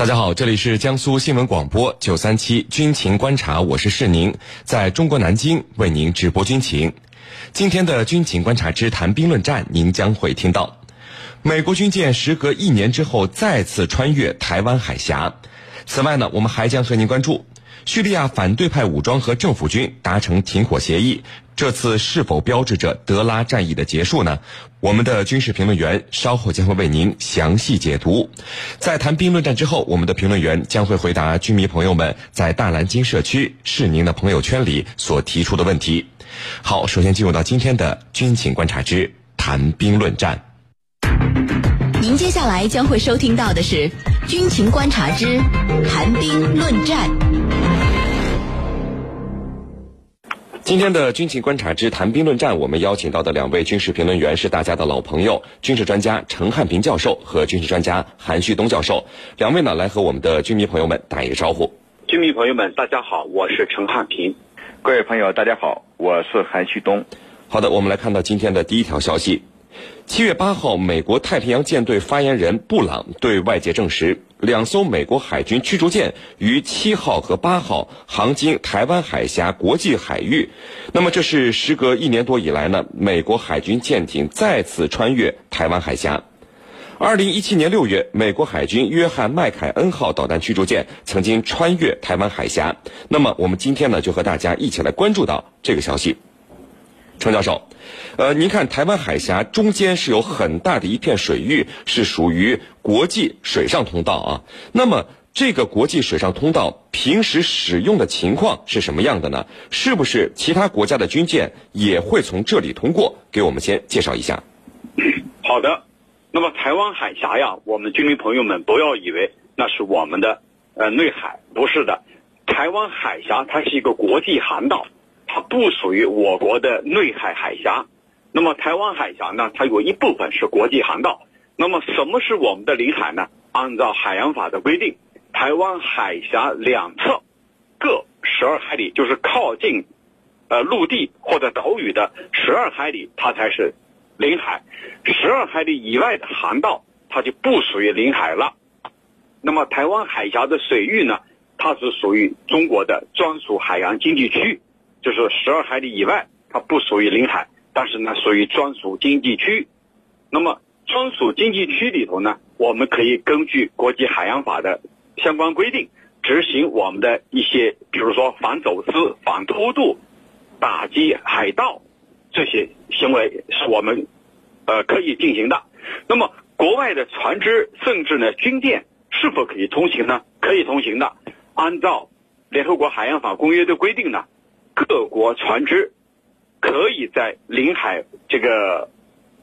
大家好，这里是江苏新闻广播九三七军情观察，我是世宁，在中国南京为您直播军情。今天的军情观察之谈兵论战，您将会听到：美国军舰时隔一年之后再次穿越台湾海峡。此外呢，我们还将和您关注。叙利亚反对派武装和政府军达成停火协议，这次是否标志着德拉战役的结束呢？我们的军事评论员稍后将会为您详细解读。在谈兵论战之后，我们的评论员将会回答军迷朋友们在大蓝鲸社区是您的朋友圈里所提出的问题。好，首先进入到今天的军情观察之谈兵论战。您接下来将会收听到的是军情观察之谈兵论战。今天的军情观察之谈兵论战，我们邀请到的两位军事评论员是大家的老朋友，军事专家陈汉平教授和军事专家韩旭东教授。两位呢，来和我们的军迷朋友们打一个招呼。军迷朋友们，大家好，我是陈汉平。各位朋友，大家好，我是韩旭东。好的，我们来看到今天的第一条消息。七月八号，美国太平洋舰队发言人布朗对外界证实，两艘美国海军驱逐舰于七号和八号航经台湾海峡国际海域。那么，这是时隔一年多以来呢，美国海军舰艇再次穿越台湾海峡。二零一七年六月，美国海军约翰麦凯恩号导弹驱逐舰曾经穿越台湾海峡。那么，我们今天呢，就和大家一起来关注到这个消息。程教授。呃，您看，台湾海峡中间是有很大的一片水域，是属于国际水上通道啊。那么，这个国际水上通道平时使用的情况是什么样的呢？是不是其他国家的军舰也会从这里通过？给我们先介绍一下。好的，那么台湾海峡呀，我们军民朋友们不要以为那是我们的呃内海，不是的。台湾海峡它是一个国际航道。它不属于我国的内海海峡，那么台湾海峡呢？它有一部分是国际航道。那么什么是我们的领海呢？按照海洋法的规定，台湾海峡两侧各十二海里，就是靠近呃陆地或者岛屿的十二海里，它才是领海。十二海里以外的航道，它就不属于领海了。那么台湾海峡的水域呢？它是属于中国的专属海洋经济区。就是十二海里以外，它不属于领海，但是呢，属于专属经济区。那么，专属经济区里头呢，我们可以根据国际海洋法的相关规定，执行我们的一些，比如说反走私、反偷渡、打击海盗这些行为，是我们呃可以进行的。那么，国外的船只甚至呢军舰是否可以通行呢？可以通行的。按照联合国海洋法公约的规定呢。各国船只可以在领海这个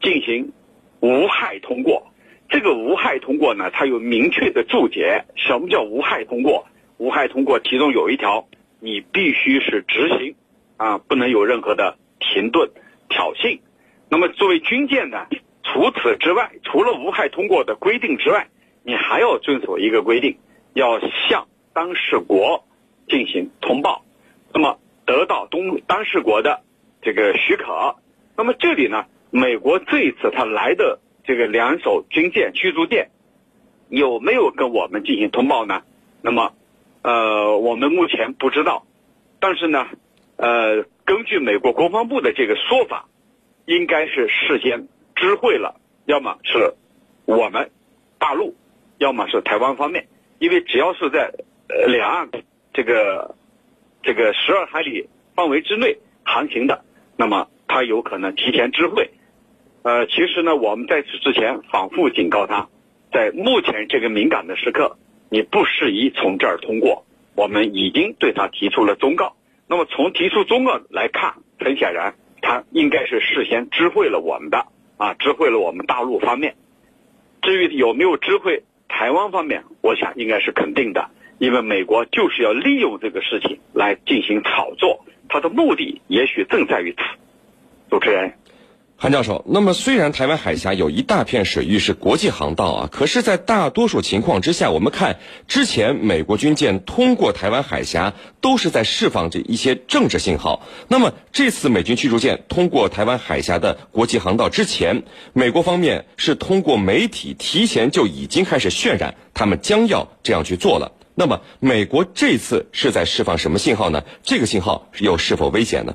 进行无害通过。这个无害通过呢，它有明确的注解。什么叫无害通过？无害通过其中有一条，你必须是执行啊，不能有任何的停顿、挑衅。那么作为军舰呢，除此之外，除了无害通过的规定之外，你还要遵守一个规定，要向当事国进行通报。那么得到东当事国的这个许可，那么这里呢，美国这一次他来的这个两艘军舰驱逐舰有没有跟我们进行通报呢？那么，呃，我们目前不知道，但是呢，呃，根据美国国防部的这个说法，应该是事先知会了，要么是我们大陆，要么是台湾方面，因为只要是在呃两岸这个。这个十二海里范围之内航行的，那么他有可能提前知会。呃，其实呢，我们在此之前反复警告他，在目前这个敏感的时刻，你不适宜从这儿通过。我们已经对他提出了忠告。那么从提出忠告来看，很显然他应该是事先知会了我们的啊，知会了我们大陆方面。至于有没有知会台湾方面，我想应该是肯定的。因为美国就是要利用这个事情来进行炒作，它的目的也许正在于此。主持人，韩教授，那么虽然台湾海峡有一大片水域是国际航道啊，可是，在大多数情况之下，我们看之前美国军舰通过台湾海峡都是在释放着一些政治信号。那么这次美军驱逐舰通过台湾海峡的国际航道之前，美国方面是通过媒体提前就已经开始渲染他们将要这样去做了。那么美国这次是在释放什么信号呢？这个信号又是否危险呢？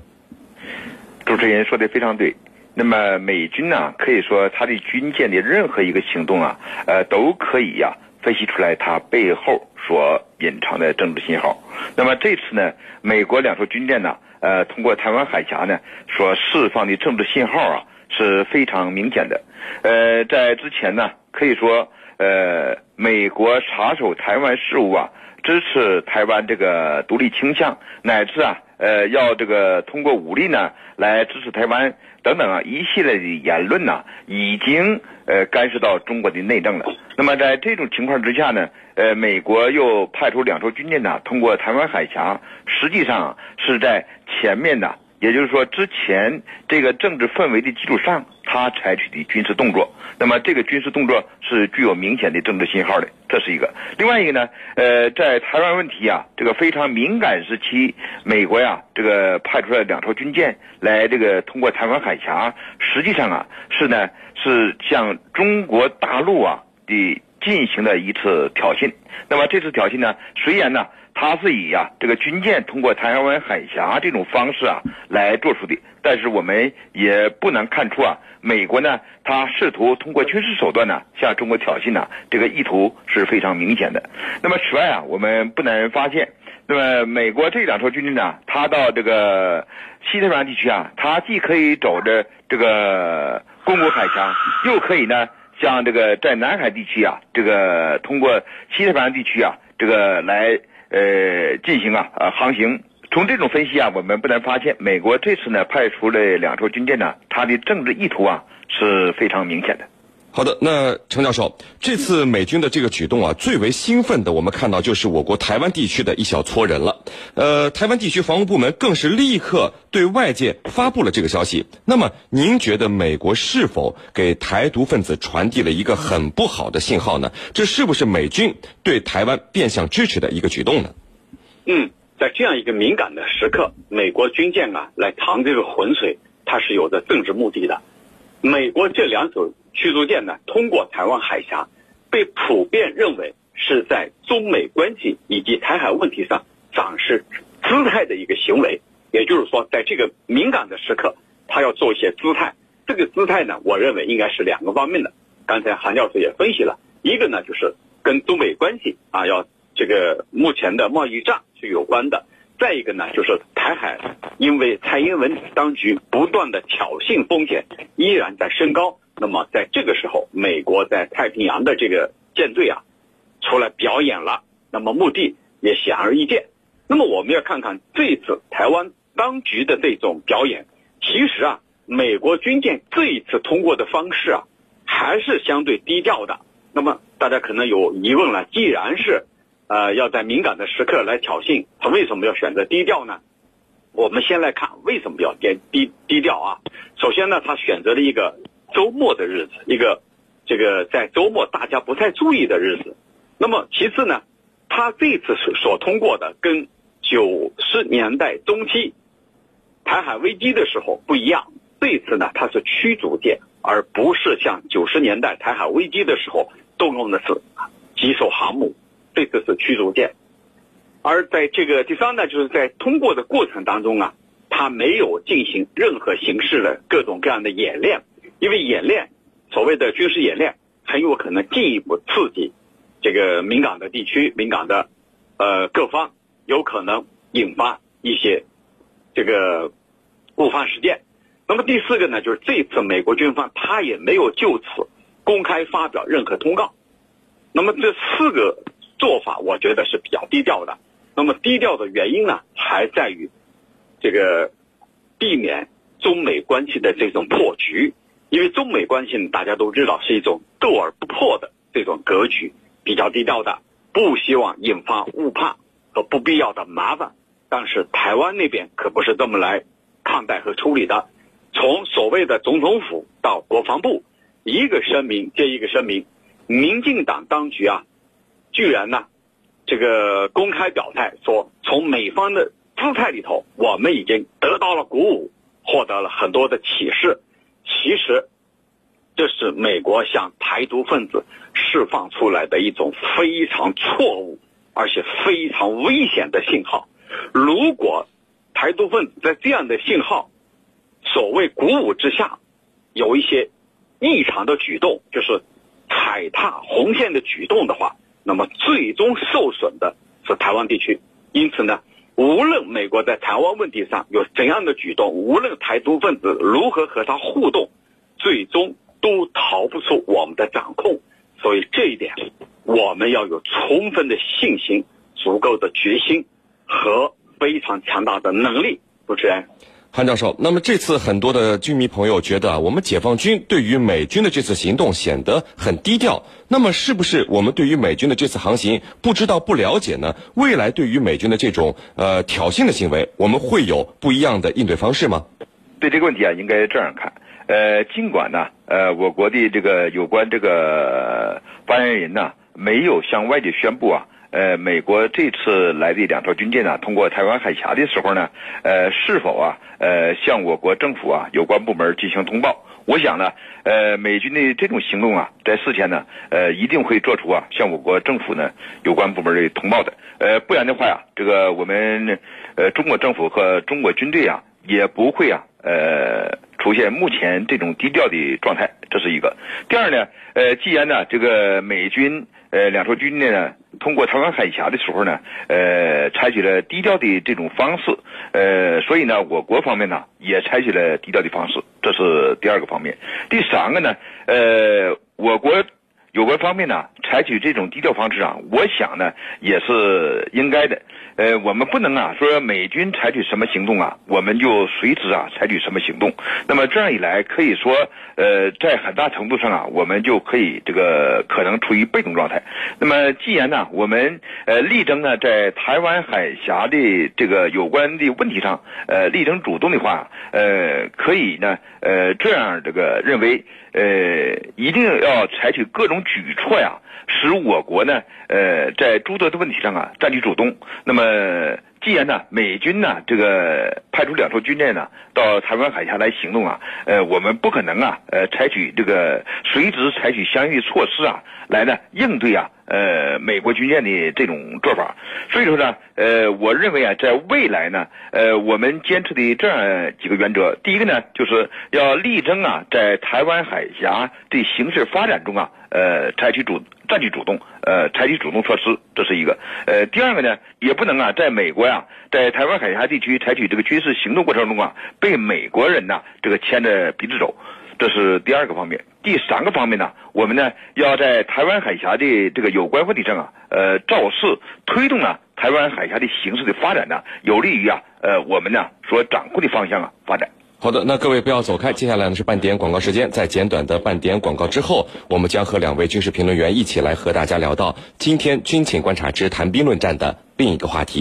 主持人说的非常对。那么美军呢，可以说他的军舰的任何一个行动啊，呃，都可以呀分析出来它背后所隐藏的政治信号。那么这次呢，美国两艘军舰呢，呃，通过台湾海峡呢所释放的政治信号啊是非常明显的。呃，在之前呢，可以说呃，美国插手台湾事务啊，支持台湾这个独立倾向，乃至啊，呃，要这个通过武力呢来支持台湾。等等啊，一系列的言论呢，已经呃干涉到中国的内政了。那么在这种情况之下呢，呃，美国又派出两艘军舰呢，通过台湾海峡，实际上是在前面的。也就是说，之前这个政治氛围的基础上，他采取的军事动作，那么这个军事动作是具有明显的政治信号的，这是一个。另外一个呢，呃，在台湾问题啊这个非常敏感时期，美国呀这个派出了两艘军舰来这个通过台湾海峡，实际上啊是呢是向中国大陆啊的进行了一次挑衅。那么这次挑衅呢，虽然呢。它是以呀这个军舰通过台湾海峡这种方式啊来做出的，但是我们也不难看出啊，美国呢，它试图通过军事手段呢向中国挑衅呢，这个意图是非常明显的。那么此外啊，我们不难发现，那么美国这两艘军舰呢，它到这个西太平洋地区啊，它既可以走着这个公国海峡，又可以呢像这个在南海地区啊，这个通过西太平洋地区啊，这个来。呃，进行啊，呃，航行。从这种分析啊，我们不难发现，美国这次呢派出了两艘军舰呢，它的政治意图啊是非常明显的。好的，那程教授，这次美军的这个举动啊，最为兴奋的，我们看到就是我国台湾地区的一小撮人了。呃，台湾地区防务部门更是立刻对外界发布了这个消息。那么，您觉得美国是否给台独分子传递了一个很不好的信号呢？这是不是美军对台湾变相支持的一个举动呢？嗯，在这样一个敏感的时刻，美国军舰啊来淌这个浑水，它是有着政治目的的。美国这两艘。驱逐舰呢，通过台湾海峡，被普遍认为是在中美关系以及台海问题上展示姿态的一个行为。也就是说，在这个敏感的时刻，他要做一些姿态。这个姿态呢，我认为应该是两个方面的。刚才韩教授也分析了一个呢，就是跟中美关系啊，要这个目前的贸易战是有关的；再一个呢，就是台海，因为蔡英文当局不断的挑衅风险依然在升高。那么在这个时候，美国在太平洋的这个舰队啊，出来表演了，那么目的也显而易见。那么我们要看看这次台湾当局的这种表演，其实啊，美国军舰这一次通过的方式啊，还是相对低调的。那么大家可能有疑问了，既然是呃要在敏感的时刻来挑衅，他为什么要选择低调呢？我们先来看为什么要低低低调啊？首先呢，他选择了一个。周末的日子，一个这个在周末大家不太注意的日子。那么其次呢，他这次所所通过的跟九十年代中期台海危机的时候不一样。这次呢，它是驱逐舰，而不是像九十年代台海危机的时候动用的是几艘航母。这次是驱逐舰，而在这个第三呢，就是在通过的过程当中啊，它没有进行任何形式的各种各样的演练。因为演练，所谓的军事演练，很有可能进一步刺激这个敏感的地区、敏感的呃各方，有可能引发一些这个误发事件。那么第四个呢，就是这次美国军方他也没有就此公开发表任何通告。那么这四个做法，我觉得是比较低调的。那么低调的原因呢，还在于这个避免中美关系的这种破局。因为中美关系大家都知道是一种斗而不破的这种格局，比较低调的，不希望引发误判和不必要的麻烦。但是台湾那边可不是这么来看待和处理的。从所谓的总统府到国防部，一个声明接一个声明，民进党当局啊，居然呢，这个公开表态说，从美方的姿态里头，我们已经得到了鼓舞，获得了很多的启示。其实，这是美国向台独分子释放出来的一种非常错误，而且非常危险的信号。如果台独分子在这样的信号，所谓鼓舞之下，有一些异常的举动，就是踩踏红线的举动的话，那么最终受损的是台湾地区。因此呢，无论美国在台湾问题上有怎样的举动，无论台独分子如何和他互动，最终都逃不出我们的掌控。所以这一点，我们要有充分的信心、足够的决心和非常强大的能力。主持人。韩教授，那么这次很多的军迷朋友觉得啊，我们解放军对于美军的这次行动显得很低调。那么是不是我们对于美军的这次航行不知道不了解呢？未来对于美军的这种呃挑衅的行为，我们会有不一样的应对方式吗？对这个问题啊，应该这样看。呃，尽管呢，呃，我国的这个有关这个发言人呢，没有向外界宣布啊。呃，美国这次来的两艘军舰呢，通过台湾海峡的时候呢，呃，是否啊，呃，向我国政府啊有关部门进行通报？我想呢，呃，美军的这种行动啊，在事前呢，呃，一定会做出啊向我国政府呢有关部门的通报的。呃，不然的话呀，这个我们呃中国政府和中国军队啊，也不会啊，呃，出现目前这种低调的状态。这是一个。第二呢，呃，既然呢，这个美军。呃，两艘军舰呢，通过台湾海峡的时候呢，呃，采取了低调的这种方式，呃，所以呢，我国方面呢也采取了低调的方式，这是第二个方面。第三个呢，呃，我国有关方面呢采取这种低调方式啊，我想呢也是应该的。呃，我们不能啊说美军采取什么行动啊，我们就随之啊采取什么行动。那么这样一来，可以说，呃，在很大程度上啊，我们就可以这个可能处于被动状态。那么既然呢，我们呃力争呢在台湾海峡的这个有关的问题上，呃力争主动的话，呃可以呢，呃这样这个认为，呃一定要采取各种举措呀。使我国呢，呃，在诸多的问题上啊，占据主动。那么，既然呢，美军呢，这个派出两艘军舰呢，到台湾海峡来行动啊，呃，我们不可能啊，呃，采取这个随时采取相应措施啊，来呢应对啊，呃，美国军舰的这种做法。所以说呢，呃，我认为啊，在未来呢，呃，我们坚持的这样几个原则，第一个呢，就是要力争啊，在台湾海峡的形势发展中啊，呃，采取主。占据主动，呃，采取主动措施，这是一个。呃，第二个呢，也不能啊，在美国呀，在台湾海峡地区采取这个军事行动过程中啊，被美国人呢这个牵着鼻子走，这是第二个方面。第三个方面呢，我们呢要在台湾海峡的这个有关问题上啊，呃，造势推动啊台湾海峡的形势的发展呢，有利于啊，呃，我们呢所掌控的方向啊发展。好的，那各位不要走开，接下来呢是半点广告时间。在简短的半点广告之后，我们将和两位军事评论员一起来和大家聊到今天军情观察之谈兵论战的另一个话题。